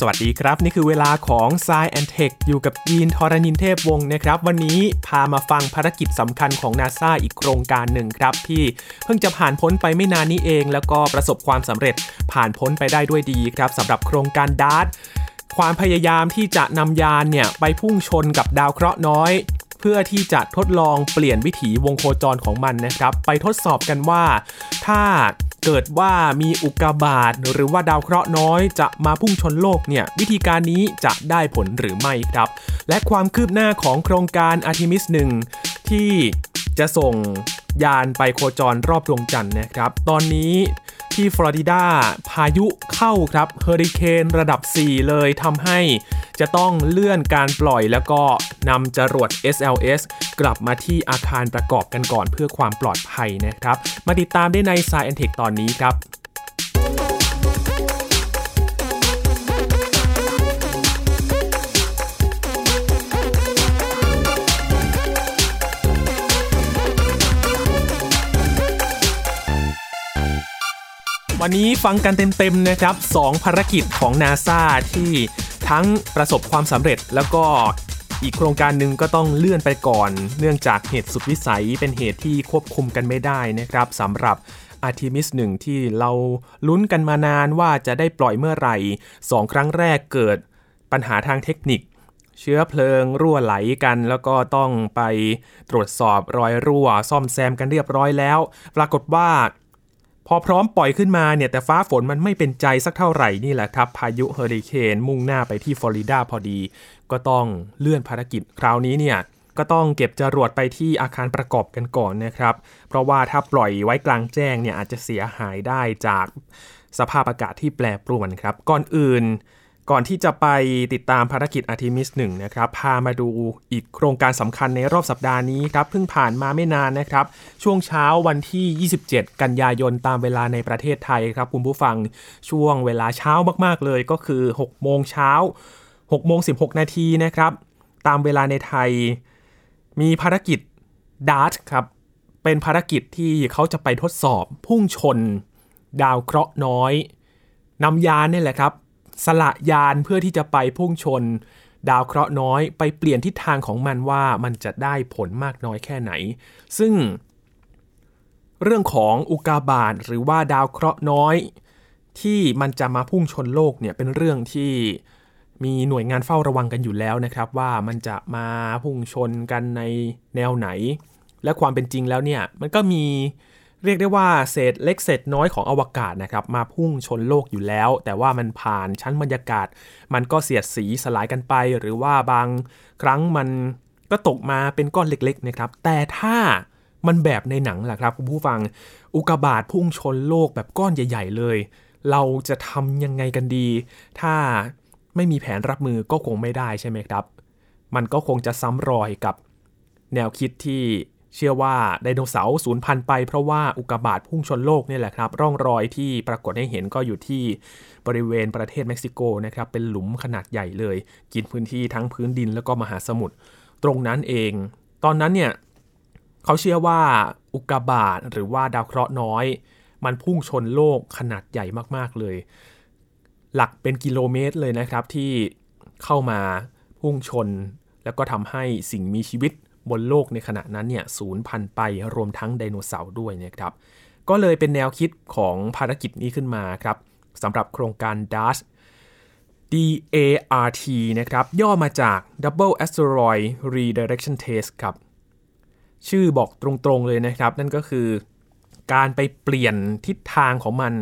สวัสดีครับ นี่คือเวลาของ s ซแอนเทคอยู่กับยีนทรณินเทพวงศ์นะครับ วันนี้พามาฟังภารกิจสำคัญของนาซาอีกโครงการหนึ่งครับ ที่เพิ่งจะผ่านพ้นไปไม่นานนี้เอง แล้วก็ประสบความสำเร็จผ่านพ้นไปได้ด้วยดีครับสำหรับโครงการดาร์ตความพยายามที่จะนำยานเนี่ยไปพุ่งชนกับดาวเคราะห์น้อย เพื่อที่จะทดลองเปลี่ยนวิถีวงโคจรของมันนะครับ ไปทดสอบกันว่า ถ้า เกิดว่ามีอุกกาบาตหรือว่าดาวเคราะห์น้อยจะมาพุ่งชนโลกเนี่ยวิธีการนี้จะได้ผลหรือไม่ครับ และความคืบหน้าของโครงการอาร์ทิมิส 1 ที่จะส่ง ยานไปโคจรรอบดวงจันทร์นะครับ ตอนนี้ที่ฟลอริดาพายุเข้าครับเฮอริเคนระดับ 4 เลยทำให้จะต้องเลื่อนการปล่อยแล้วก็นำจรวด SLS กลับมาที่อาคารประกอบกันก่อนเพื่อความปลอดภัยนะครับ มาติดตามได้ใน s ายแอนเทคตอนนี้ครับ วันนี้ฟังกันเต็มๆนะครับ 2 ภารกิจของนาซาที่ทั้งประสบความสำเร็จแล้วก็อีกโครงการหนึ่งก็ต้องเลื่อนไปก่อน เนื่องจากเหตุสุดวิสัยเป็นเหตุที่ควบคุมกันไม่ได้นะครับสำหรับอาร์ทิมิสหนึ่งที่เราลุ้นกันมานานว่าจะได้ปล่อยเมื่อไหร่สองครั้งแรกเกิดปัญหาทางเทคนิค เชื้อเพลิงรั่วไหลกัน แล้วก็ต้องไปตรวจสอบรอยรั่ว ซ่อมแซมกันเรียบร้อยแล้ว ปรากฏว่า พอพร้อมปล่อยขึ้นมาเนี่ยแต่ฟ้าฝนมันไม่เป็นใจสักเท่าไหร่นี่แหละครับ พายุเฮอริเคนมุ่งหน้าไปที่ฟลอริดาพอดี ก็ต้องเลื่อนภารกิจคราวนี้เนี่ยก็ต้องเก็บจรวดไปที่อาคารประกอบกันก่อนนะครับ เพราะว่าถ้าปล่อยไว้กลางแจ้งเนี่ยอาจจะเสียหายได้จากสภาพอากาศที่แปรปรวนครับ ก่อนอื่น ก่อนที่จะไปติดตามภารกิจอาร์ทิมิสหนึ่งนะครับ พามาดูอีกโครงการสำคัญในรอบสัปดาห์นี้ครับ เพิ่งผ่านมาไม่นานนะครับ ช่วงเช้าวันที่ 27 กันยายนตามเวลาในประเทศไทยครับ คุณผู้ฟังช่วงเวลาเช้ามาก ๆ เลยก็คือ 6 โมงเช้า 6 โมง 16 นาทีนะครับ ตามเวลาในไทย มีภารกิจดาร์ตครับ เป็นภารกิจที่เขาจะไปทดสอบพุ่งชน ดาวเคราะห์น้อยนำยานนี่แหละครับ สละยานเพื่อที่จะไปพุ่งชน ดาวเคราะห์น้อยไปเปลี่ยนทิศทางของมันว่ามันจะได้ผลมากน้อยแค่ไหน ซึ่ง เรื่องของอุกาบาตหรือว่าดาวเคราะห์น้อย ที่มันจะมาพุ่งชนโลกเนี่ยเป็นเรื่องที่มีหน่วยงานเฝ้าระวังกันอยู่แล้วนะครับว่ามันจะมาพุ่งชนกันในแนวไหน และความเป็นจริงแล้วเนี่ยมันก็มี เรียกได้ว่าเศษเล็กเศษน้อยของอวกาศนะครับมาพุ่งชนโลกอยู่แล้ว แต่ว่ามันผ่านชั้นบรรยากาศ มันก็เสียดสีสลายกันไป หรือว่าบางครั้งมันก็ตกมาเป็นก้อนเล็กๆนะครับ แต่ถ้ามันแบบในหนังแหละครับคุณผู้ฟัง อุกาบาตพุ่งชนโลกแบบก้อนใหญ่ ๆ เลย เราจะทำยังไงกันดี ถ้าไม่มีแผนรับมือก็คงไม่ได้ใช่ไหมครับ มันก็คงจะซ้ำรอยกับแนวคิดที่ เชื่อว่าไดโนเสาร์สูญพันธุ์ไปเพราะว่าอุกกาบาตพุ่งชนโลกนี่แหละครับ ร่องรอยที่ปรากฏให้เห็นก็อยู่ที่บริเวณประเทศเม็กซิโกนะครับเป็นหลุมขนาดใหญ่เลย กินพื้นที่ทั้งพื้นดินแล้วก็มหาสมุทรตรงนั้นเอง ตอนนั้นเนี่ยเขาเชื่อว่าอุกกาบาตหรือว่าดาวเคราะห์น้อย มันพุ่งชนโลกขนาดใหญ่มากๆเลย หลักเป็นกิโลเมตรเลยนะครับที่เข้ามาพุ่งชน แล้วก็ทำให้สิ่งมีชีวิต บนโลกในขณะนั้นเนี่ยศูนย์พันไปรวมทั้งไดโนเสาร์ด้วยนะครับ ก็เลยเป็นแนวคิดของภารกิจนี้ขึ้นมาครับสำหรับโครงการ DART DART นะครับ ย่อมาจาก Double Asteroid Redirection Test ครับ ชื่อบอกตรงๆเลยนะครับ นั่นก็คือการไปเปลี่ยนทิศทางของมัน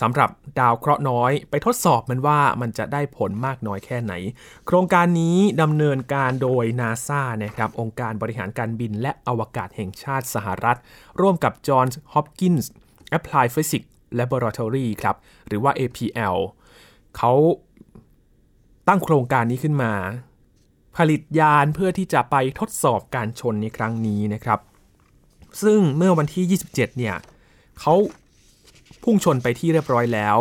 สำหรับดาวเคราะห์น้อย ไปทดสอบมันว่ามันจะได้ผลมากน้อยแค่ไหน โครงการนี้ดำเนินการโดยนาซานะครับองค์การบริหารการบินและอวกาศแห่งชาติสหรัฐ ร่วมกับจอห์นส์ฮอปกินส์ Applied Physics Laboratory ครับหรือว่า APL เขาตั้งโครงการนี้ขึ้นมา ผลิตยานเพื่อที่จะไปทดสอบการชนในครั้งนี้นะครับ ซึ่งเมื่อวันที่ 27 เนี่ยเขา พุ่งชนไปที่เรียบร้อยแล้ว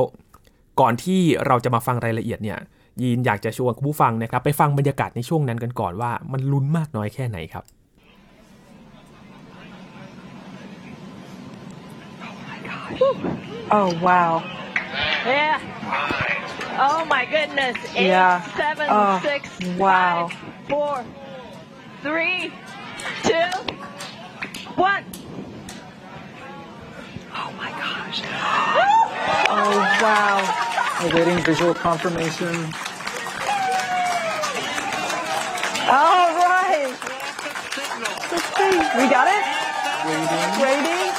ก่อนที่เราจะมาฟังรายละเอียดเนี่ยยีนอยากจะชวนคุณผู้ฟังนะครับ ไปฟังบรรยากาศในช่วงนั้นกันก่อนว่ามันลุ้นมากน้อยแค่ไหนครับ Oh wow. Yeah. Oh my goodness. Eight, Yeah. seven, Oh, six, wow. five, four, three, two, one. Oh my gosh. Oh wow. Awaiting visual confirmation. All right. Let's see. We got it? Waiting. Waiting.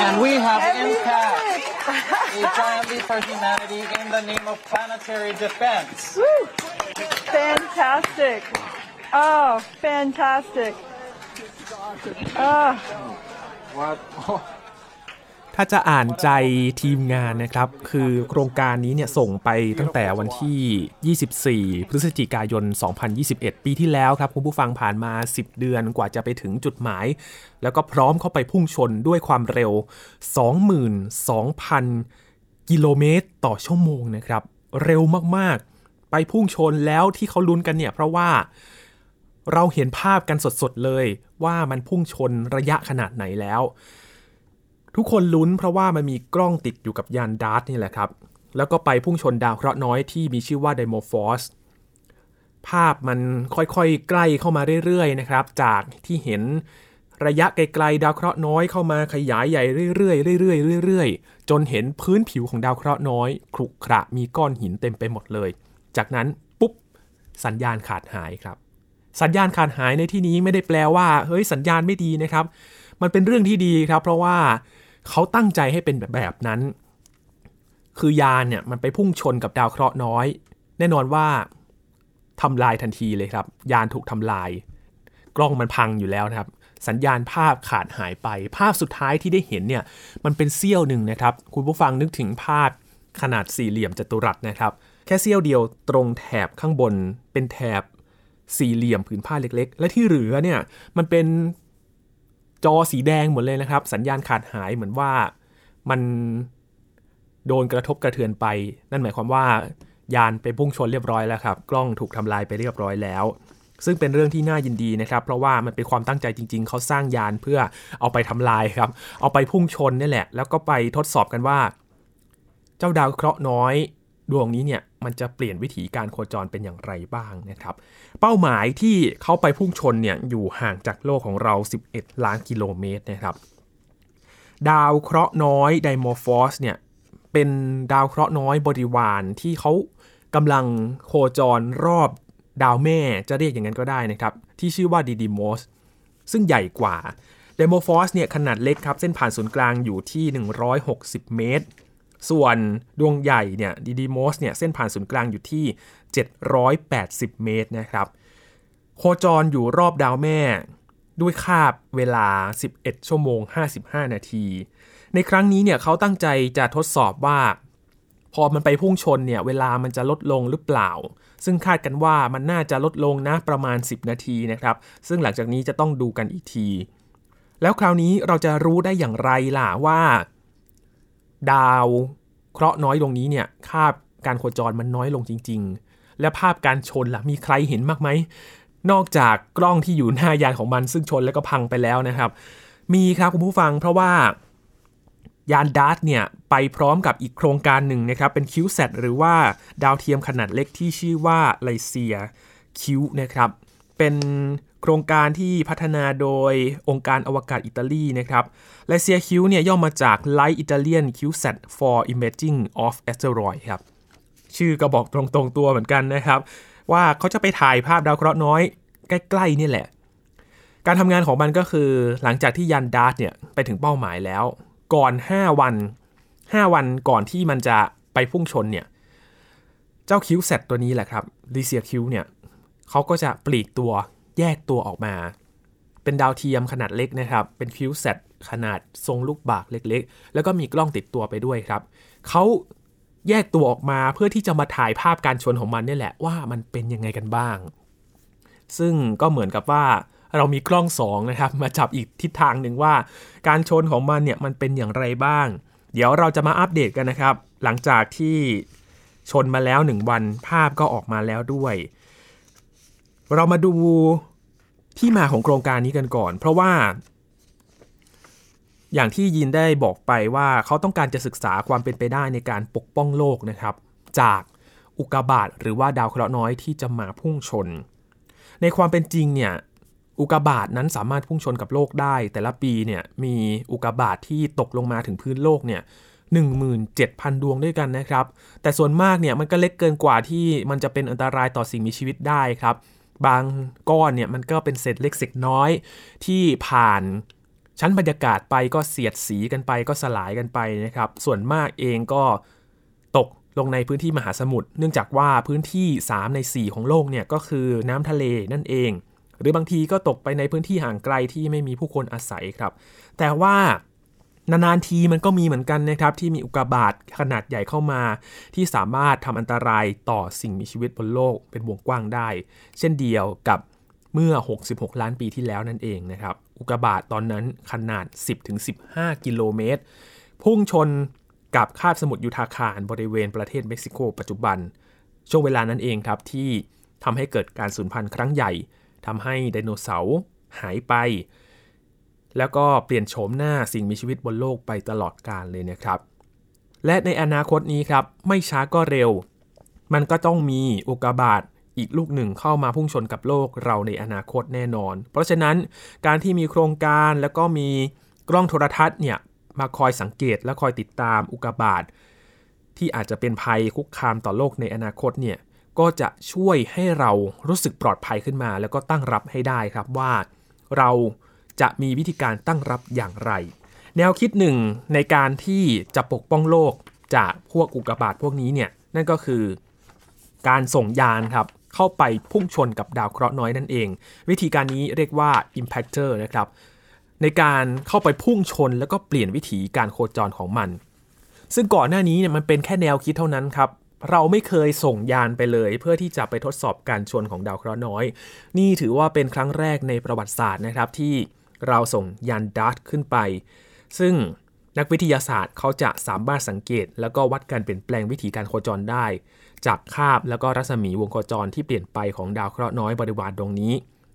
And we have And we impact. got it. A giant leap for humanity in the name of planetary defense. Woo. Fantastic. Oh, fantastic. Oh, What? ถ้าจะอ่านใจทีมงานนะครับ คือโครงการนี้เนี่ยส่งไปตั้งแต่วันที่ 24 พฤศจิกายน 2021 ปีที่แล้วครับคุณผู้ฟังผ่านมา 10 เดือนกว่าจะไปถึงจุดหมาย แล้วก็พร้อมเข้าไปพุ่งชนด้วยความเร็ว 22,000 กิโลเมตรต่อชั่วโมงนะครับ เร็วมากๆ ไปพุ่งชนแล้วที่เขาลุ้นกันเนี่ยเพราะว่า เราเห็นภาพกันสดๆเลยว่ามันพุ่งชนระยะขนาดไหนแล้ว ทุกคนลุ้นเพราะว่ามันมีกล้องติดอยู่กับยานดาร์ตนี่แหละครับ แล้วก็ไปพุ่งชนดาวเคราะห์น้อยที่มีชื่อว่าไดโมฟอสภาพมันค่อยๆ ใกล้เข้ามาเรื่อยๆนะครับ จากที่เห็นระยะไกลๆดาวเคราะห์น้อยเข้ามาขยายใหญ่เรื่อยๆเรื่อยๆเรื่อยๆ จนเห็นพื้นผิวของดาวเคราะห์น้อยขรุขระมีก้อนหินเต็มไปหมดเลย จากนั้นปุ๊บสัญญาณขาดหายครับ สัญญาณขาดหายในที่นี้ไม่ได้แปลว่าเฮ้ยสัญญาณไม่ดีนะครับ มันเป็นเรื่องที่ดีครับ เพราะว่าเขาตั้งใจให้เป็นแบบแบบนั้น คือยานเนี่ยมันไปพุ่งชนกับดาวเคราะห์น้อย แน่นอนว่าทำลายทันทีเลยครับ ยานถูกทำลาย กล้องมันพังอยู่แล้วนะครับ สัญญาณภาพขาดหายไป ภาพสุดท้ายที่ได้เห็นเนี่ยมันเป็นเสี้ยวหนึ่งนะครับ คุณผู้ฟังนึกถึงภาพขนาดสี่เหลี่ยมจัตุรัสนะครับ แค่เสี้ยวเดียวตรงแถบข้างบนเป็นแถบ สี่เหลี่ยมผืนผ้าเล็กๆ และที่เหลือเนี่ยมันเป็นจอสีแดงหมดเลยนะครับ สัญญาณขาดหายเหมือนว่ามันโดนกระทบกระเทือนไป นั่นหมายความว่ายานไปพุ่งชนเรียบร้อยแล้วครับ กล้องถูกทำลายไปเรียบร้อยแล้ว ซึ่งเป็นเรื่องที่น่ายินดีนะครับ เพราะว่ามันเป็นความตั้งใจจริง ๆ เขาสร้างยานเพื่อเอาไปทำลายครับ เอาไปพุ่งชนนี่แหละ แล้วก็ไปทดสอบกันว่า เจ้าดาวเคราะห์น้อย ดวงนี้เนี่ยมันจะเปลี่ยนวิถีการโคจรเป็นอย่างไรบ้างนะครับ เป้าหมายที่เขาไปพุ่งชนเนี่ยอยู่ห่างจากโลกของเรา 11 ล้านกิโลเมตรนะครับ ดาวเคราะห์น้อยไดมอร์ฟอสเนี่ยเป็นดาวเคราะห์น้อยบริวารที่เขากำลังโคจรรอบดาวแม่จะเรียกอย่างนั้นก็ได้นะครับ ที่ชื่อว่าดีดีโมสซึ่งใหญ่กว่าไดมอร์ฟอสเนี่ยขนาดเล็กครับ เส้นผ่านศูนย์กลางอยู่ที่ 160 เมตร ส่วนดวงใหญ่เนี่ยดีดีโมสเนี่ยเส้นผ่านศูนย์กลางอยู่ที่ 780 เมตรนะครับ โคจรอยู่รอบดาวแม่ ด้วยคาบเวลา 11 ชั่วโมง 55 นาที ในครั้งนี้เนี่ยเขาตั้งใจจะทดสอบว่า พอมันไปพุ่งชนเนี่ยเวลามันจะลดลงหรือเปล่า ซึ่งคาดกันว่ามันน่าจะลดลงนะประมาณ 10 นาทีนะครับ ซึ่งหลังจากนี้จะต้องดูกันอีกที แล้วคราวนี้เราจะรู้ได้อย่างไรล่ะว่า ดาวเคราะห์น้อยดวงนี้เนี่ยคาบการโคจรมันน้อยลงจริง ๆ และภาพการชนล่ะมีใครเห็นมากไหม นอกจากกล้องที่อยู่หน้ายานของมันซึ่งชนแล้วก็พังไปแล้วนะครับ มีครับคุณผู้ฟังเพราะว่ายานดาร์ตเนี่ยไปพร้อมกับอีกโครงการหนึ่งนะครับเป็นคิว s a t หรือว่าดาวเทียมขนาดเล็กที่ชื่อว่าไลเซียคิวนะครับเป็น โครงการที่พัฒนาโดยองค์การอวกาศอิตาลีนะครับLICIACube เนี่ยย่อมาจาก Light Italian CubeSat for Imaging of Asteroid ครับ ชื่อก็บอกตรงๆตัวเหมือนกันนะครับ ว่าเขาจะไปถ่ายภาพดาวเคราะห์น้อย ใกล้ๆนี่แหละ การทำงานของมันก็คือหลังจากที่ยาน DART เนี่ยไปถึงเป้าหมายแล้ว ก่อน 5 วัน 5 วันก่อนที่มันจะไปพุ่งชนเนี่ยเจ้า CubeSat ตัวนี้แหละครับ LICIACube เนี่ยเขาก็จะปลีกตัว แยกตัวออกมา เป็นดาวเทียมขนาดเล็กนะครับ เป็นคิวเซตขนาดทรงลูกบากเล็กๆ แล้วก็มีกล้องติดตัวไปด้วยครับ เขาแยกตัวออกมาเพื่อที่จะมาถ่ายภาพการชนของมันนี่แหละว่ามันเป็นยังไงกันบ้าง ซึ่งก็เหมือนกับว่าเรามีกล้องสองนะครับมาจับอีกทิศทางหนึ่งว่า การชนของมันเนี่ยมันเป็นอย่างไรบ้าง เดี๋ยวเราจะมาอัปเดตกันนะครับ หลังจากที่ชนมาแล้วหนึ่งวันภาพก็ออกมาแล้วด้วย เรามาดู ที่มาของโครงการนี้กันก่อน เพราะว่า อย่างที่ยินได้บอกไปว่าเขาต้องการจะศึกษาความเป็นไปได้ในการปกป้องโลกนะครับ จากอุกกาบาตหรือว่าดาวเคราะห์น้อยที่จะมาพุ่งชน ในความเป็นจริงเนี่ยอุกกาบาตนั้นสามารถพุ่งชนกับโลกได้ แต่ละปีเนี่ยมีอุกกาบาตที่ตกลงมาถึงพื้นโลกเนี่ย17,000 ดวงด้วยกันนะครับ แต่ส่วนมากเนี่ยมันก็เล็กเกินกว่าที่มันจะเป็นอันตรายต่อสิ่งมีชีวิตได้ครับ บางก้อนเนี่ยมันก็เป็นเศษเล็กเศษน้อย ที่ผ่านชั้นบรรยากาศไปก็เสียดสีกันไปก็สลายกันไปนะครับ ส่วนมากเองก็ตกลงในพื้นที่มหาสมุทรเนื่องจากว่าพื้นที่ 3 ใน 4 ของโลกเนี่ยก็คือน้ำทะเลนั่นเอง หรือบางทีก็ตกไปในพื้นที่ห่างไกลที่ไม่มีผู้คนอาศัยครับ แต่ว่า นานๆทีมันก็มีเหมือนกันนะครับที่มีอุกกาบาตขนาดใหญ่เข้ามา ที่สามารถทำอันตรายต่อสิ่งมีชีวิตบนโลกเป็นวงกว้างได้ เช่นเดียวกับเมื่อ 66 ล้านปีที่แล้วนั่นเองนะครับ อุกกาบาตตอนนั้นขนาด 10-15 กิโลเมตร พุ่งชนกับคาบสมุทรยูทาคารบริเวณประเทศเม็กซิโกปัจจุบัน ช่วงเวลานั้นเองครับที่ทำให้เกิดการสูญพันธุ์ครั้งใหญ่ทำให้ไดโนเสาร์หายไป แล้วก็เปลี่ยนโฉมหน้าสิ่งมีชีวิตบนโลกไปตลอดกาลเลยนะครับ และในอนาคตนี้ครับไม่ช้าก็เร็ว มันก็ต้องมีอุกกาบาตอีกลูกหนึ่งเข้ามาพุ่งชนกับโลกเราในอนาคตแน่นอน เพราะฉะนั้นการที่มีโครงการแล้วก็มีกล้องโทรทัศน์เนี่ยมาคอยสังเกตและคอยติดตามอุกกาบาตที่อาจจะเป็นภัยคุกคามต่อโลกในอนาคตเนี่ยก็จะช่วยให้เรารู้สึกปลอดภัยขึ้นมา แล้วก็ตั้งรับให้ได้ครับว่า เรา จะมีวิธีการตั้งรับอย่างไร แนวคิดหนึ่งในการที่จะปกป้องโลกจากพวกอุกกาบาตพวกนี้เนี่ยนั่นก็คือการส่งยานครับเข้าไปพุ่งชนกับดาวเคราะห์น้อยนั่นเอง วิธีการนี้เรียกว่า impactor นะครับในการเข้าไปพุ่งชนแล้วก็เปลี่ยนวิถีการโคจรของมัน ซึ่งก่อนหน้านี้เนี่ยมันเป็นแค่แนวคิดเท่านั้นครับเราไม่เคยส่งยานไปเลย เพื่อที่จะไปทดสอบการชนของดาวเคราะห์น้อย นี่ถือว่าเป็นครั้งแรกในประวัติศาสตร์นะครับที่ เราส่งยานดาร์ตขึ้นไป ซึ่งนักวิทยาศาสตร์เขาจะสามารถสังเกต แล้วก็วัดการเปลี่ยนแปลงวิถีการโคจรได้ จากคาบแล้วก็รัศมีวงโคจรที่เปลี่ยนไปของดาวเคราะห์น้อยบริวารดวงนี้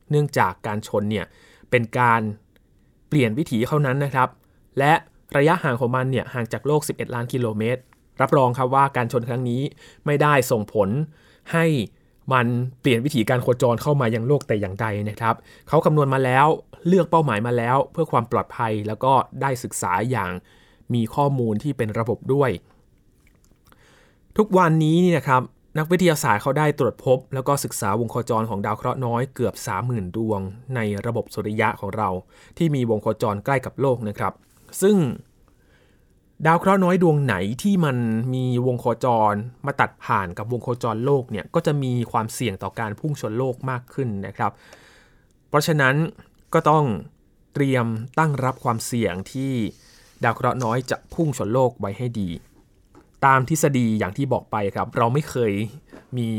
เนื่องจากการชนเนี่ยเป็นการเปลี่ยนวิถีเท่านั้นนะครับ และระยะห่างของมันเนี่ยห่างจากโลก 11 ล้านกิโลเมตร รับรองครับว่าการชนครั้งนี้ไม่ได้ส่งผลให้มันเปลี่ยนวิถีการโคจรเข้ามายังโลกแต่อย่างใดนะครับ เขาคำนวณมาแล้ว เลือกเป้าหมายมาแล้ว เพื่อความปลอดภัยแล้วก็ได้ศึกษาอย่างมีข้อมูลที่เป็นระบบด้วย ทุกวันนี้นี่นะครับนักวิทยาศาสตร์เขาได้ตรวจพบ แล้วก็ศึกษาวงโคจรของดาวเคราะห์น้อยเกือบ 30,000 ดวง ในระบบสุริยะของเรา ที่มีวงโคจรใกล้กับโลกนะครับ ซึ่งดาวเคราะห์น้อยดวงไหนที่มันมีวงโคจรมาตัดผ่านกับวงโคจรโลกเนี่ยก็จะมีความเสี่ยงต่อการพุ่งชนโลกมากขึ้นนะครับ เพราะฉะนั้น ก็ต้องเตรียมตั้งรับความเสี่ยงที่ดาวเคราะห์น้อยจะพุ่งชนโลกไว้ให้ดี ตามทฤษฎีอย่างที่บอกไปครับ เราไม่เคยมี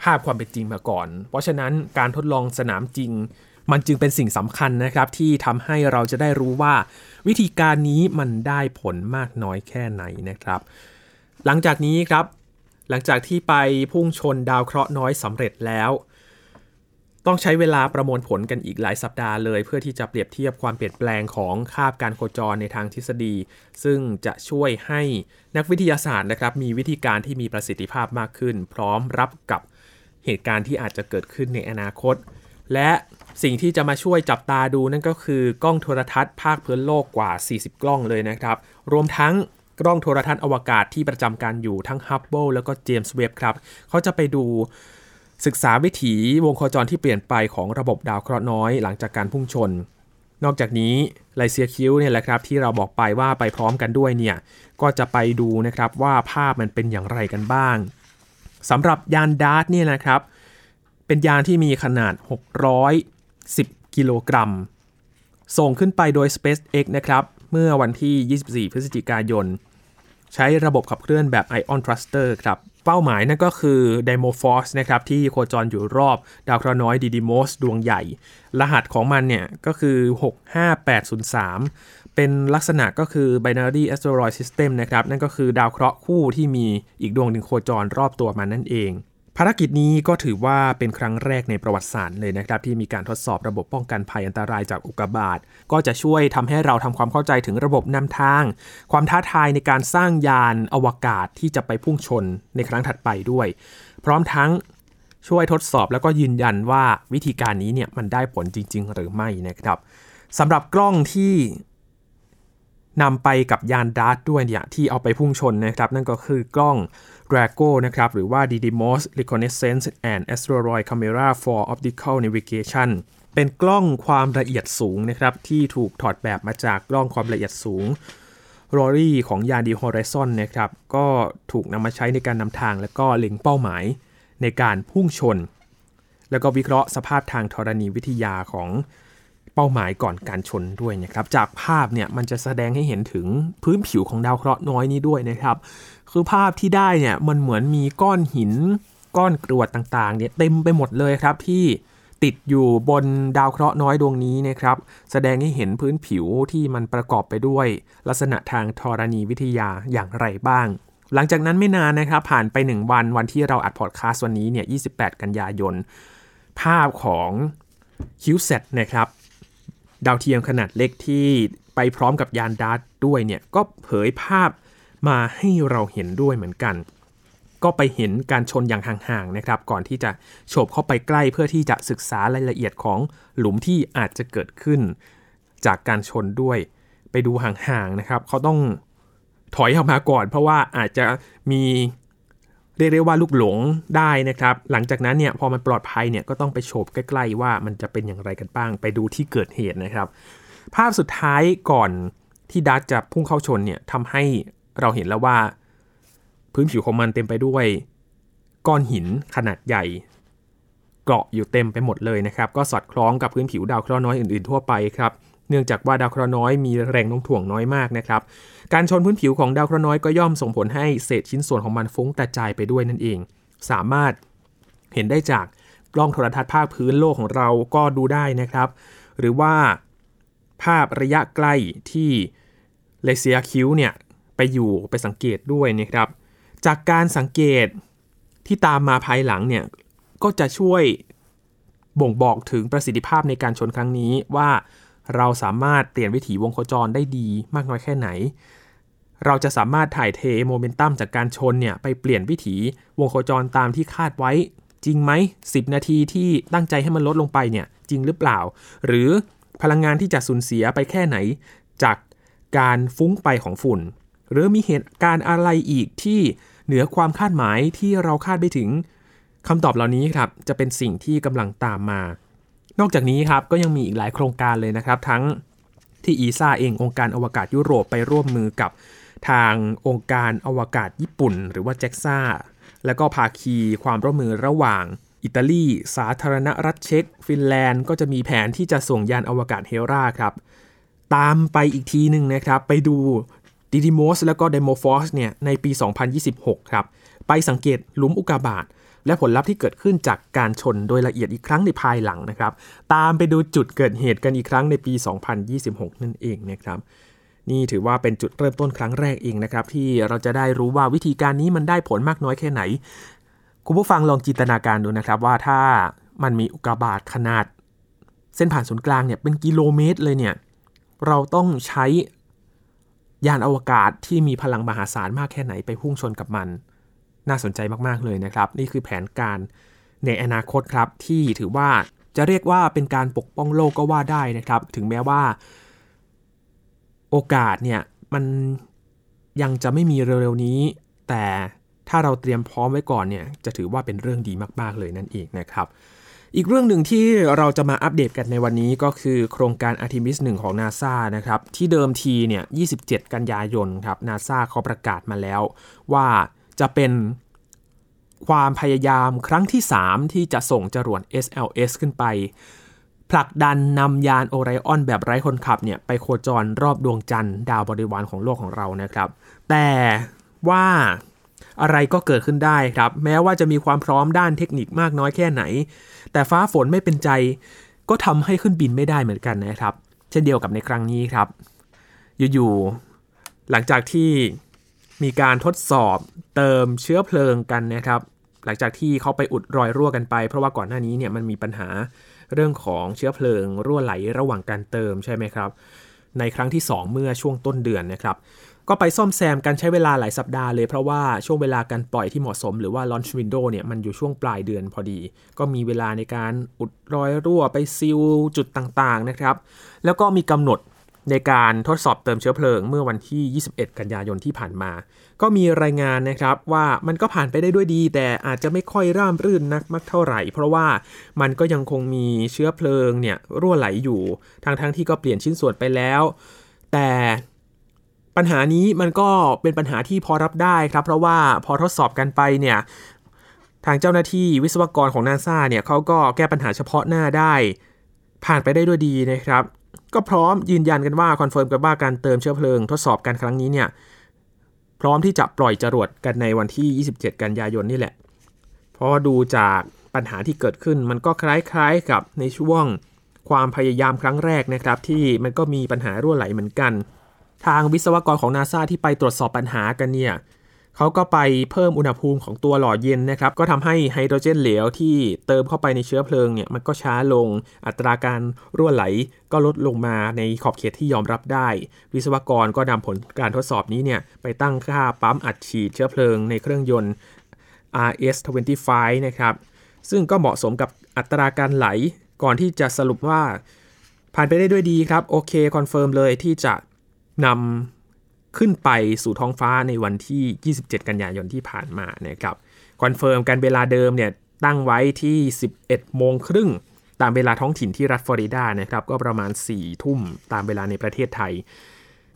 ภาพความเป็นจริงมาก่อน เพราะฉะนั้นการทดลองสนามจริง มันจึงเป็นสิ่งสำคัญนะครับ ที่ทำให้เราจะได้รู้ว่า วิธีการนี้มันได้ผลมากน้อยแค่ไหนนะครับ หลังจากนี้ครับ หลังจากที่ไปพุ่งชนดาวเคราะห์น้อยสำเร็จแล้ว ต้องใช้เวลาประมวลผลกันอีกหลายสัปดาห์เลย เพื่อที่จะเปรียบเทียบความเปลี่ยนแปลงของคาบการโคจรในทางทฤษฎี ซึ่งจะช่วยให้นักวิทยาศาสตร์นะครับมีวิธีการที่มีประสิทธิภาพมากขึ้น พร้อมรับกับเหตุการณ์ที่อาจจะเกิดขึ้นในอนาคต และสิ่งที่จะมาช่วยจับตาดูนั่นก็คือกล้องโทรทัศน์ภาคพื้นโลกกว่า 40 กล้องเลยนะครับ รวมทั้งกล้องโทรทัศน์อวกาศที่ประจำการอยู่ทั้ง Hubble แล้วก็เจมส์เว็บครับเขาจะไปดู ศึกษาวิถีวงโคจรที่เปลี่ยนไปของระบบดาวเคราะห์น้อยหลังจากการพุ่งชน นอกจากนี้ไลเซียคิวเนี่ยแหละครับที่เราบอกไปว่าไปพร้อมกันด้วยเนี่ยก็จะไปดูนะครับว่าภาพมันเป็นอย่างไรกันบ้างสำหรับยานดาร์ตเนี่ยนะครับ เป็นยานที่มีขนาด 610 กิโลกรัม ส่งขึ้นไปโดย SpaceX นะครับเมื่อวันที่ 24 พฤศจิกายน ใช้ระบบขับเคลื่อนแบบ Ion Thruster ครับ เป้าหมายนั่นก็คือ Dimorphos นะครับที่โคจรอยู่รอบดาวเคราะห์น้อยดีดิโมสดวงใหญ่ รหัสของมันเนี่ยก็คือ 65803 เป็นลักษณะก็คือ Binary Asteroid System นะครับ นั่นก็คือดาวเคราะห์คู่ที่มีอีกดวงหนึ่งโคจรรอบตัวมันนั่นเอง ภารกิจนี้ก็ถือว่าเป็นครั้งแรกในประวัติศาสตร์เลยนะครับ ที่มีการทดสอบระบบป้องกันภัยอันตรายจากอุกกาบาตก็จะช่วยทำให้เราทำความเข้าใจถึงระบบนำทาง ความท้าทายในการสร้างยานอวกาศที่จะไปพุ่งชนในครั้งถัดไปด้วย พร้อมทั้งช่วยทดสอบแล้วก็ยืนยันว่าวิธีการนี้เนี่ยมันได้ผลจริง ๆ หรือไม่นะครับสำหรับกล้องที่ นำไปกับยานดาร์ตด้วยเนี่ยที่เอาไปพุ่งชนนะครับ นั่นก็คือกล้อง Drago นะครับ หรือว่า Didymos Reconnaissance and Asteroid Camera for Optical Navigation เป็นกล้องความละเอียดสูงนะครับ ที่ถูกถอดแบบมาจากกล้องความละเอียดสูง r o r y ของยาน d ี Horizon นะครับ ก็ถูกนำมาใช้ในการนำทางและก็เล็งเป้าหมายในการพุ่งชน แล้วก็วิเคราะห์สภาพทางธรณีวิทยาของ เป้าหมายก่อนการชนด้วยนะครับ จากภาพเนี่ยมันจะแสดงให้เห็นถึงพื้นผิวของดาวเคราะห์น้อยนี้ด้วยนะครับ คือภาพที่ได้เนี่ยมันเหมือนมีก้อนหิน ก้อนกรวดต่างๆเนี่ยเต็มไปหมดเลยครับที่ติดอยู่บนดาวเคราะห์น้อยดวงนี้นะครับ แสดงให้เห็นพื้นผิวที่มันประกอบไปด้วย ลักษณะทางธรณีวิทยาอย่างไรบ้าง หลังจากนั้นไม่นานนะครับ ผ่านไป 1 วันวันที่เราอัดพอดแคสต์วันนี้เนี่ย 28 กันยายน ภาพของ CubeSat นะครับ ดาวเทียมขนาดเล็กที่ไปพร้อมกับยาน DART ด้วยเนี่ยก็เผยภาพมาให้เราเห็นด้วยเหมือนกัน ก็ไปเห็นการชนอย่างห่างๆนะครับ ก่อนที่จะโฉบเข้าไปใกล้เพื่อที่จะศึกษารายละเอียดของหลุมที่อาจจะเกิดขึ้น จากการชนด้วย ไปดูห่างๆนะครับเขาต้องถอยออกมาก่อน เพราะว่าอาจจะมี เรียกได้ว่าลูกหลงได้นะครับ หลังจากนั้นเนี่ยพอมันปลอดภัยเนี่ยก็ต้องไปโฉบใกล้ๆ ว่ามันจะเป็นอย่างไรกันบ้าง ไปดูที่เกิดเหตุนะครับ ภาพสุดท้ายก่อนที่ดัตจะพุ่งเข้าชนเนี่ยทำให้เราเห็นแล้วว่า พื้นผิวของมันเต็มไปด้วย ก้อนหินขนาดใหญ่เกาะอยู่เต็มไปหมดเลยนะครับ ก็สอดคล้องกับพื้นผิวดาวเคราะห์น้อยอื่นๆทั่วไปครับ เนื่องจากว่าดาวเคราะห์น้อยมีแรงโน้มถ่วงน้อยมากนะครับ การชนพื้นผิวของดาวเคราะห์น้อยก็ย่อมส่งผลให้เศษชิ้นส่วนของมันฟุ้งกระจายไปด้วยนั่นเอง สามารถเห็นได้จากกล้องโทรทัศน์ภาคพื้นโลกของเราก็ดูได้นะครับ หรือว่าภาพระยะใกล้ที่เลเซียคิวเนี่ยไปอยู่ไปสังเกตด้วยนะครับ จากการสังเกตที่ตามมาภายหลังเนี่ยก็จะช่วยบ่งบอกถึงประสิทธิภาพในการชนครั้งนี้ว่า เราสามารถเปลี่ยนวิถีวงโคจรได้ดีมากน้อยแค่ไหน เราจะสามารถถ่ายเทโมเมนตัมจากการชนเนี่ยไปเปลี่ยนวิถีวงโคจรตามที่คาดไว้ จริงไหม 10 นาทีที่ตั้งใจให้มันลดลงไปเนี่ยจริงหรือเปล่า หรือพลังงานที่จะสูญเสียไปแค่ไหน จากการฟุ้งไปของฝุ่น หรือมีเหตุการณ์อะไรอีกที่เหนือความคาดหมายที่เราคาดไม่ถึงคำตอบเหล่านี้ครับจะเป็นสิ่งที่กำลังตามมา นอกจากนี้ครับก็ยังมีอีกหลายโครงการเลยนะครับ ทั้งที่อีซ่าเององค์การอวกาศยุโรปไปร่วมมือกับทางองค์การอวกาศญี่ปุ่น หรือว่าแจ็กซ่าแล้วก็ภาคีความร่วมมือระหว่าง อิตาลี สาธารณรัฐเช็ก ฟินแลนด์ก็จะมีแผนที่จะส่งยานอวกาศเฮราครับ ตามไปอีกทีหนึ่งนะครับ ไปดูดีดีโมสแล้วก็ไดมอร์ฟอสเนี่ยในปี 2026 ครับ ไปสังเกตหลุมอุกกาบาต และผลลัพธ์ที่เกิดขึ้นจากการชนโดยละเอียดอีกครั้งในภายหลังนะครับ ตามไปดูจุดเกิดเหตุกันอีกครั้งในปี 2026 นั่นเองนะครับนี่ถือว่าเป็นจุดเริ่มต้นครั้งแรกเองนะครับที่เราจะได้รู้ว่าวิธีการนี้มันได้ผลมากน้อยแค่ไหน คุณผู้ฟังลองจินตนาการดูนะครับว่าถ้ามันมีอุกกาบาตขนาด เส้นผ่านศูนย์กลางเนี่ยเป็นกิโลเมตรเลยเนี่ยเราต้องใช้ยานอวกาศที่มีพลังมหาศาลมากแค่ไหนไปพุ่งชนกับมัน น่าสนใจมากๆเลยนะครับ นี่คือแผนการในอนาคตครับที่ถือว่าจะเรียกว่าเป็นการปกป้องโลกก็ว่าได้นะครับ ถึงแม้ว่า โอกาสเนี่ยมันยังจะไม่มีเร็วๆนี้ แต่ถ้าเราเตรียมพร้อมไว้ก่อนเนี่ยจะถือว่าเป็นเรื่องดีมากๆเลยนั่นเองนะครับ อีกเรื่องหนึ่งที่เราจะมาอัปเดตกันในวันนี้ก็คือโครงการ Artemis 1 ของ NASA นะครับ ที่เดิมทีเนี่ย 27 กันยายนครับ NASA เขาประกาศมาแล้วว่า จะเป็นความพยายามครั้งที่ 3 ที่จะส่งจรวด SLS ขึ้นไป ผลักดันนำยานโอไรออนแบบไร้คนขับเนี่ยไปโคจรรอบดวงจันทร์ดาวบริวารของโลกของเรานะครับ แต่ว่าอะไรก็เกิดขึ้นได้ครับ แม้ว่าจะมีความพร้อมด้านเทคนิคมากน้อยแค่ไหน แต่ฟ้าฝนไม่เป็นใจ ก็ทำให้ขึ้นบินไม่ได้เหมือนกันนะครับ เช่นเดียวกับในครั้งนี้ครับ อยู่ๆหลังจากที่ มีการทดสอบเติมเชื้อเพลิงกันนะครับ หลังจากที่เขาไปอุดรอยรั่วกันไป เพราะว่าก่อนหน้านี้เนี่ยมันมีปัญหาเรื่องของเชื้อเพลิงรั่วไหลระหว่างการเติมใช่ไหมครับ ในครั้งที่ 2 เมื่อช่วงต้นเดือนนะครับ ก็ไปซ่อมแซมกันใช้เวลาหลายสัปดาห์เลยเพราะว่าช่วงเวลาการปล่อยที่เหมาะสมหรือว่า launch window เนี่ยมันอยู่ช่วงปลายเดือนพอดี ก็มีเวลาในการอุดรอยรั่วไปซิลจุดต่างๆนะครับ แล้วก็มีกำหนด ในการทดสอบเติมเชื้อเพลิงเมื่อวันที่ 21 กันยายนที่ผ่านมา ก็มีรายงานนะครับว่ามันก็ผ่านไปได้ด้วยดี แต่อาจจะไม่ค่อยร่ามรื่นนักมากเท่าไหร่ เพราะว่ามันก็ยังคงมีเชื้อเพลิงเนี่ยรั่วไหลอยู่ทั้งๆทที่ก็เปลี่ยนชิ้นส่วนไปแล้ว แต่ปัญหานี้มันก็เป็นปัญหาที่พอรับได้ครับ เพราะว่าพอทดสอบกันไปเนี่ยทางเจ้าหน้าที่วิศวกรของนาซาเนี่ยเขาก็แก้ปัญหาเฉพาะหน้าได้ ผ่านไปได้ด้วยดีนะครับ ก็พร้อมยืนยันกันว่าคอนเฟิร์มกันว่าการเติมเชื้อเพลิงทดสอบกันครั้งนี้เนี่ยพร้อมที่จะปล่อยจรวดกันในวันที่ 27 กันยายนนี่แหละเพราะดูจากปัญหาที่เกิดขึ้นมันก็คล้ายๆกับในช่วงความพยายามครั้งแรกนะครับ ที่มันก็มีปัญหารั่วไหลเหมือนกัน ทางวิศวกรของนาซาที่ไปตรวจสอบปัญหากันเนี่ย เขาก็ไปเพิ่มอุณหภูมิของตัวหล่อเย็นนะครับ ก็ทำให้ไฮโดรเจนเหลวที่เติมเข้าไปในเชื้อเพลิงเนี่ยมันก็ช้าลง อัตราการรั่วไหลก็ลดลงมาในขอบเขตที่ยอมรับได้ วิศวกรก็นำผลการทดสอบนี้เนี่ยไปตั้งค่าปั๊มอัดฉีดเชื้อเพลิงในเครื่องยนต์ RS25 นะครับ ซึ่งก็เหมาะสมกับอัตราการไหลก่อนที่จะสรุปว่า ผ่านไปได้ด้วยดีครับ โอเคคอนเฟิร์มเลยที่จะนำ ขึ้นไปสู่ท้องฟ้าในวันที่ 27 กันยายนที่ผ่านมานะครับคอนเฟิร์มกันเวลาเดิมเนี่ยตั้งไว้ที่ 11 โมงครึ่งตามเวลาท้องถิ่นที่รัฐฟลอริดานะครับก็ประมาณ 4 ทุ่มตามเวลาในประเทศไทย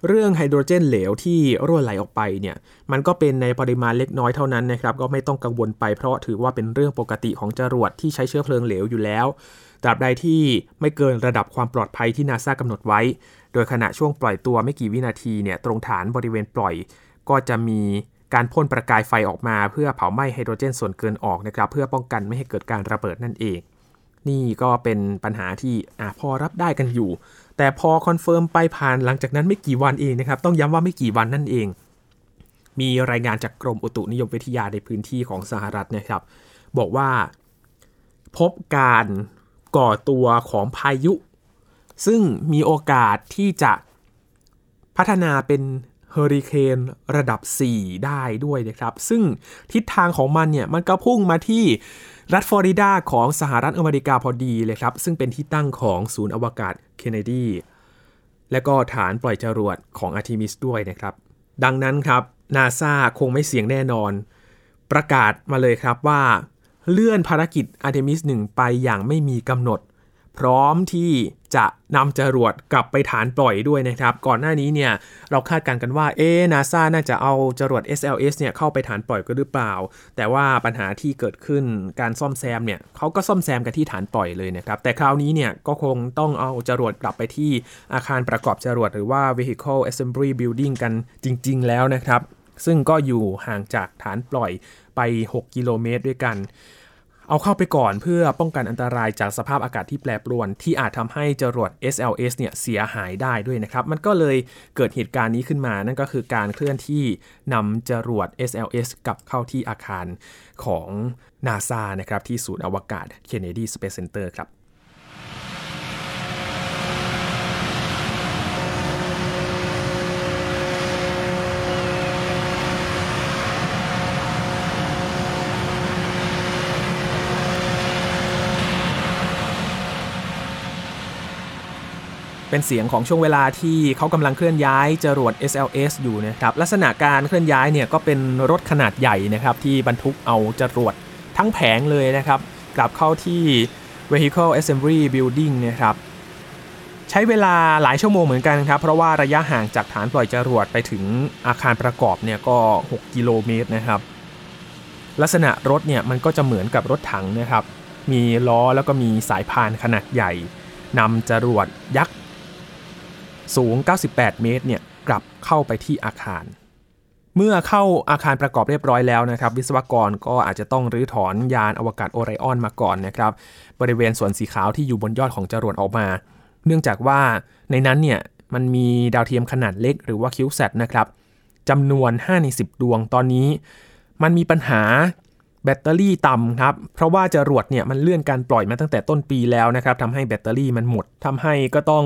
เรื่องไฮโดรเจนเหลวที่รั่วไหลออกไปเนี่ยมันก็เป็นในปริมาณเล็กน้อยเท่านั้นนะครับก็ไม่ต้องกังวลไปเพราะถือว่าเป็นเรื่องปกติของจรวดที่ใช้เชื้อเพลิงเหลวอยู่แล้วตราบใดที่ไม่เกินระดับความปลอดภัยที่นาซากำหนดไว้ โดยขณะช่วงปล่อยตัวไม่กี่วินาทีเนี่ยตรงฐานบริเวณปล่อย ก็จะมีการพ่นประกายไฟออกมา เพื่อเผาไหม้ไฮโดรเจนส่วนเกินออกนะครับเพื่อป้องกันไม่ให้เกิดการระเบิดนั่นเอง นี่ก็เป็นปัญหาที่อพอรับได้กันอยู่ แต่พอคอนเฟิร์มไปผ่านหลังจากนั้นไม่กี่วันเองนะครับต้องย้ำว่าไม่กี่วันนั่นเอง มีรายงานจากกรมอุตุนิยมวิทยาในพื้นที่ของสหรัฐนะครับ บอกว่าพบการก่อตัวของพายุ ซึ่งมีโอกาสที่จะพัฒนาเป็นเฮอริเคนระดับ 4 ได้ด้วยนะครับ ซึ่งทิศทางของมันเนี่ยมันก็พุ่งมาที่รัฐฟลอริดาของสหรัฐอเมริกาพอดีเลยครับ ซึ่งเป็นที่ตั้งของศูนย์อวกาศเคนเนดีและก็ฐานปล่อยจรวดของอาร์ทิมิสด้วยนะครับ ดังนั้นครับนาซาคงไม่เสี่ยงแน่นอน ประกาศมาเลยครับว่า เลื่อนภารกิจอาร์เทมิส1ไปอย่างไม่มีกำหนด พร้อมที่จะนำจรวดกลับไปฐานปล่อยด้วยนะครับ ก่อนหน้านี้เนี่ยเราคาดการณ์กันว่าเอ๊นาซาน่าจะเอาจรวด SLS เนี่ยเข้าไปฐานปล่อยก็หรือเปล่า แต่ว่าปัญหาที่เกิดขึ้นการซ่อมแซมเนี่ยเขาก็ซ่อมแซมกันที่ฐานปล่อยเลยนะครับ แต่คราวนี้เนี่ยก็คงต้องเอาจรวดกลับไปที่อาคารประกอบจรวดหรือว่า vehicle assembly building กันจริง ๆ แล้วนะครับ ซึ่งก็อยู่ห่างจากฐานปล่อยไป 6 กิโลเมตรด้วยกัน เอาเข้าไปก่อนเพื่อป้องกันอันตรายจากสภาพอากาศที่แปรปรวน ที่อาจทำให้จรวด SLS เนี่ยเสียหายได้ด้วยนะครับ มันก็เลยเกิดเหตุการณ์นี้ขึ้นมา นั่นก็คือการเคลื่อนที่นำจรวด SLS กลับเข้าที่อาคารของ NASA นะครับที่ศูนย์อวกาศ Kennedy Space Center ครับ เป็นเสียงของช่วงเวลาที่เขากำลังเคลื่อนย้ายจรวด SLS อยู่นะครับลักษณะการเคลื่อนย้ายเนี่ยก็เป็นรถขนาดใหญ่นะครับที่บรรทุกเอาจรวดทั้งแผงเลยนะครับกลับเข้าที่ Vehicle Assembly Building นะครับใช้เวลาหลายชั่วโมงเหมือนกันครับ เพราะว่าระยะห่างจากฐานปล่อยจรวดไปถึงอาคารประกอบเนี่ยก็ 6 กิโลเมตรนะครับ ลักษณะรถเนี่ยมันก็จะเหมือนกับรถถังนะครับ มีล้อแล้วก็มีสายพานขนาดใหญ่นำจรวดยักษ์ สูง 98 เมตรเนี่ยกลับเข้าไปที่อาคาร เมื่อเข้าอาคารประกอบเรียบร้อยแล้วนะครับ วิศวกรก็อาจจะต้องรื้อถอนยานอวกาศโอไรออนมาก่อนนะครับ บริเวณส่วนสีขาวที่อยู่บนยอดของจรวดออกมา เนื่องจากว่าในนั้นเนี่ยมันมีดาวเทียมขนาดเล็กหรือว่าคิวแซดนะครับจำนวน 5 ใน 10 ดวงตอนนี้ มันมีปัญหาแบตเตอรี่ต่ำครับ เพราะว่าจรวดเนี่ยมันเลื่อนการปล่อยมาตั้งแต่ต้นปีแล้วนะครับทำให้แบตเตอรี่มันหมดทำให้ก็ต้อง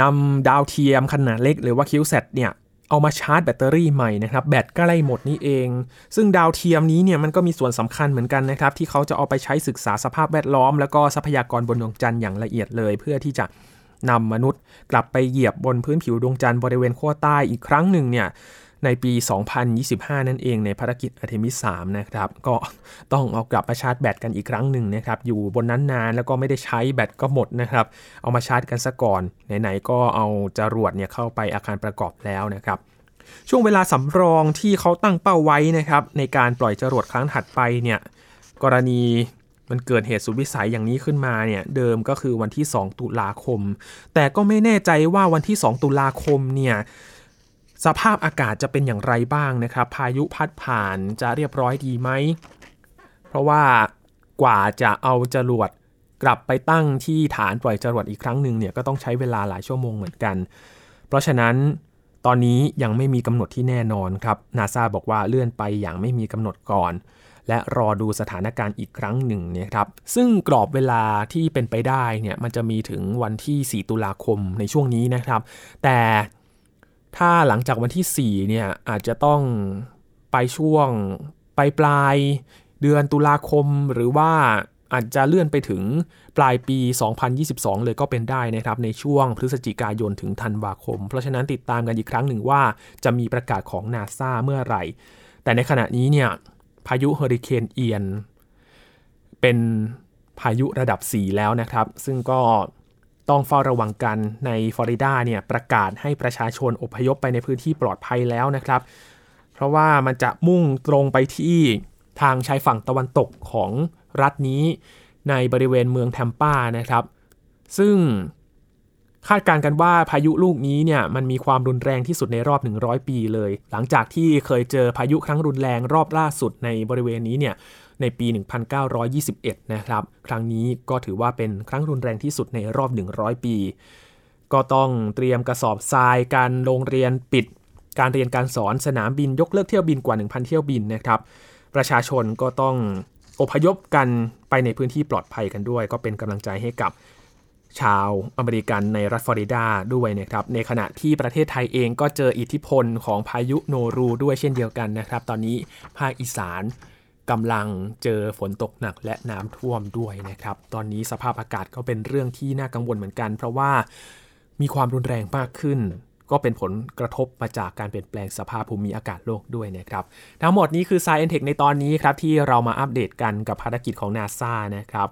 นำดาวเทียมขนาดเล็กหรือว่าคิวเซตเนี่ยเอามาชาร์จแบตเตอรี่ใหม่นะครับแบตใกล้หมดนี่เอง ซึ่งดาวเทียมนี้เนี่ยมันก็มีส่วนสำคัญเหมือนกันนะครับที่เขาจะเอาไปใช้ศึกษาสภาพแวดล้อม แล้วก็ทรัพยากรบนดวงจันทร์อย่างละเอียดเลย เพื่อที่จะนำมนุษย์กลับไปเหยียบบนพื้นผิวดวงจันทร์บริเวณขั้วใต้อีกครั้งหนึ่งเนี่ย ในปี 2025 นั่นเองในภารกิจอะเทมิส 3 นะครับ ก็ต้องเอากลับมาชาร์จแบตกันอีกครั้งหนึ่งนะครับ อยู่บนนั้นนานแล้วก็ไม่ได้ใช้แบตก็หมดนะครับ เอามาชาร์จกันซะก่อน ไหนๆก็เอาจรวดเนี่ยเข้าไปอาคารประกอบแล้วนะครับช่วงเวลาสำรองที่เขาตั้งเป้าไว้นะครับในการปล่อยจรวดครั้งถัดไปเนี่ยกรณีมันเกิดเหตุสุดวิสัยอย่างนี้ขึ้นมาเนี่ยเดิมก็คือวันที่ 2 ตุลาคม แต่ก็ไม่แน่ใจว่าวันที่ 2 ตุลาคมเนี่ย สภาพอากาศจะเป็นอย่างไรบ้างนะครับ พายุพัดผ่านจะเรียบร้อยดีไหม เพราะว่ากว่าจะเอาจรวดกลับไปตั้งที่ฐานปล่อยจรวดอีกครั้งหนึ่งเนี่ยก็ต้องใช้เวลาหลายชั่วโมงเหมือนกัน เพราะฉะนั้นตอนนี้ยังไม่มีกำหนดที่แน่นอนครับนาซาบอกว่าเลื่อนไปอย่างไม่มีกำหนดก่อน และรอดูสถานการณ์อีกครั้งหนึ่งเนี่ยครับซึ่งกรอบเวลาที่เป็นไปได้เนี่ยมันจะมีถึงวันที่ 4 ตุลาคมในช่วงนี้นะครับ แต่ ถ้าหลังจากวันที่ 4 เนี่ยอาจจะต้องไปช่วงปลายปลายเดือนตุลาคมหรือว่าอาจจะเลื่อนไปถึงปลายปี 2022 เลยก็เป็นได้นะครับ ในช่วงพฤศจิกายนถึงธันวาคม เพราะฉะนั้นติดตามกันอีกครั้งหนึ่งว่าจะมีประกาศของนาซาเมื่อไหร่ แต่ในขณะนี้เนี่ยพายุเฮอริเคนเอียน เป็นพายุระดับ 4 แล้วนะครับ ซึ่งก็ ต้องเฝ้าระวังกันในฟลอริดาเนี่ยประกาศให้ประชาชนอพยพไปในพื้นที่ปลอดภัยแล้วนะครับ เพราะว่ามันจะมุ่งตรงไปที่ทางชายฝั่งตะวันตกของรัฐนี้ ในบริเวณเมืองแทมปานะครับ ซึ่งคาดการณ์กันว่าพายุลูกนี้เนี่ยมันมีความรุนแรงที่สุดในรอบ 100 ปีเลย หลังจากที่เคยเจอพายุครั้งรุนแรงรอบล่าสุดในบริเวณนี้เนี่ย ในปี 1921 นะครับ ครั้งนี้ก็ถือว่าเป็นครั้งรุนแรงที่สุดในรอบ 100 ปี ก็ต้องเตรียมกระสอบทรายการโรงเรียนปิด การเรียนการสอนสนามบินยกเลิกเที่ยวบินกว่า 1,000 เที่ยวบินนะครับ ประชาชนก็ต้องอพยพกันไปในพื้นที่ปลอดภัยกันด้วย ก็เป็นกำลังใจให้กับชาวอเมริกันในรัฐฟลอริดาด้วยนะครับ ในขณะที่ประเทศไทยเองก็เจออิทธิพลของพายุโนรูด้วยเช่นเดียวกันนะครับ ตอนนี้ภาคอีสาน กำลังเจอฝนตกหนักและน้ำท่วมด้วยนะครับ ตอนนี้สภาพอากาศก็เป็นเรื่องที่น่ากังวลเหมือนกัน เพราะว่ามีความรุนแรงมากขึ้น ก็เป็นผลกระทบมาจากการเปลี่ยนแปลงสภาพภูมิอากาศโลกด้วยนะครับ ทั้งหมดนี้คือ Science Tech ในตอนนี้ครับ ที่เรามาอัปเดตกันกับภารกิจของ NASA นะครับ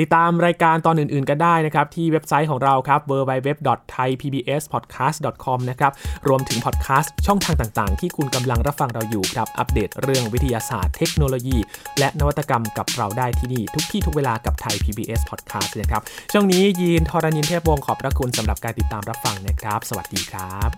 ติดตามรายการตอนอื่นๆ กันได้นะครับ ที่เว็บไซต์ของเราครับ www.thaipbspodcast.com นะครับ รวมถึงพอดแคสต์ช่องทางต่างๆ ที่คุณกำลังรับฟังเราอยู่ครับ อัปเดตเรื่องวิทยาศาสตร์เทคโนโลยี และนวัตกรรมกับเราได้ที่นี่ทุกที่ทุกเวลากับไทย PBS Podcast นะครับช่วงนี้ยีนทรณินเทพวงศ์ขอบพระคุณสำหรับการติดตามรับฟังนะครับ สวัสดีครับครับ